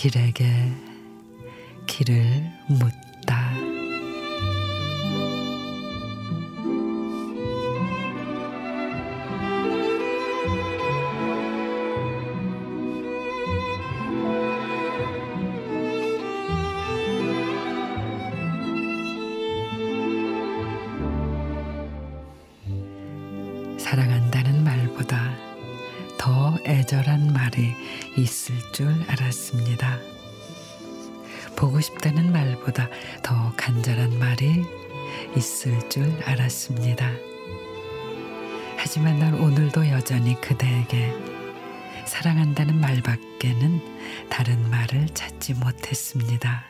길에게 길을 묻다. 사랑한다는 말보다 더 애절한 말이 있을 줄 알았습니다. 보고 싶다는 말보다 더 간절한 말이 있을 줄 알았습니다. 하지만 난 오늘도 여전히 그대에게 사랑한다는 말밖에는 다른 말을 찾지 못했습니다.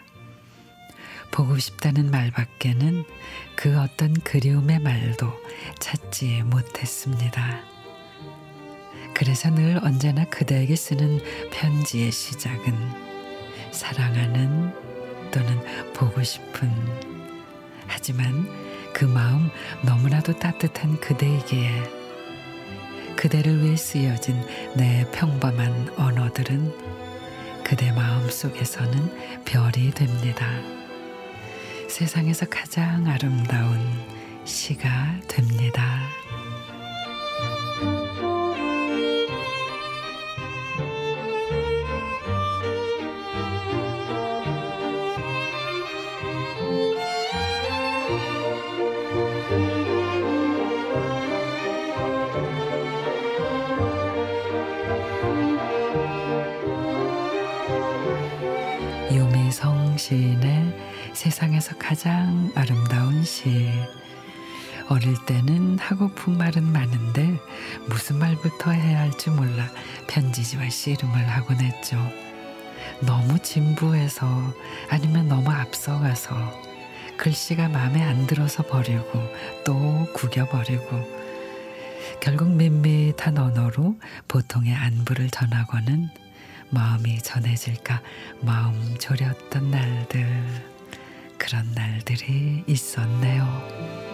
보고 싶다는 말밖에는 그 어떤 그리움의 말도 찾지 못했습니다. 그래서 늘 언제나 그대에게 쓰는 편지의 시작은 사랑하는 또는 보고 싶은 하지만 그 마음 너무나도 따뜻한 그대이기에 그대를 위해 쓰여진 내 평범한 언어들은 그대 마음 속에서는 별이 됩니다. 세상에서 가장 아름다운 시가 됩니다. 유미성 시인의 세상에서 가장 아름다운 시. 어릴 때는 하고픈 말은 많은데 무슨 말부터 해야 할지 몰라 편지지와 씨름을 하곤 했죠. 너무 진부해서 아니면 너무 앞서가서 글씨가 마음에 안 들어서 버리고 또 구겨버리고 결국 밋밋한 언어로 보통의 안부를 전하고는 마음이 전해질까 마음 졸였던 날들 그런 날들이 있었네요.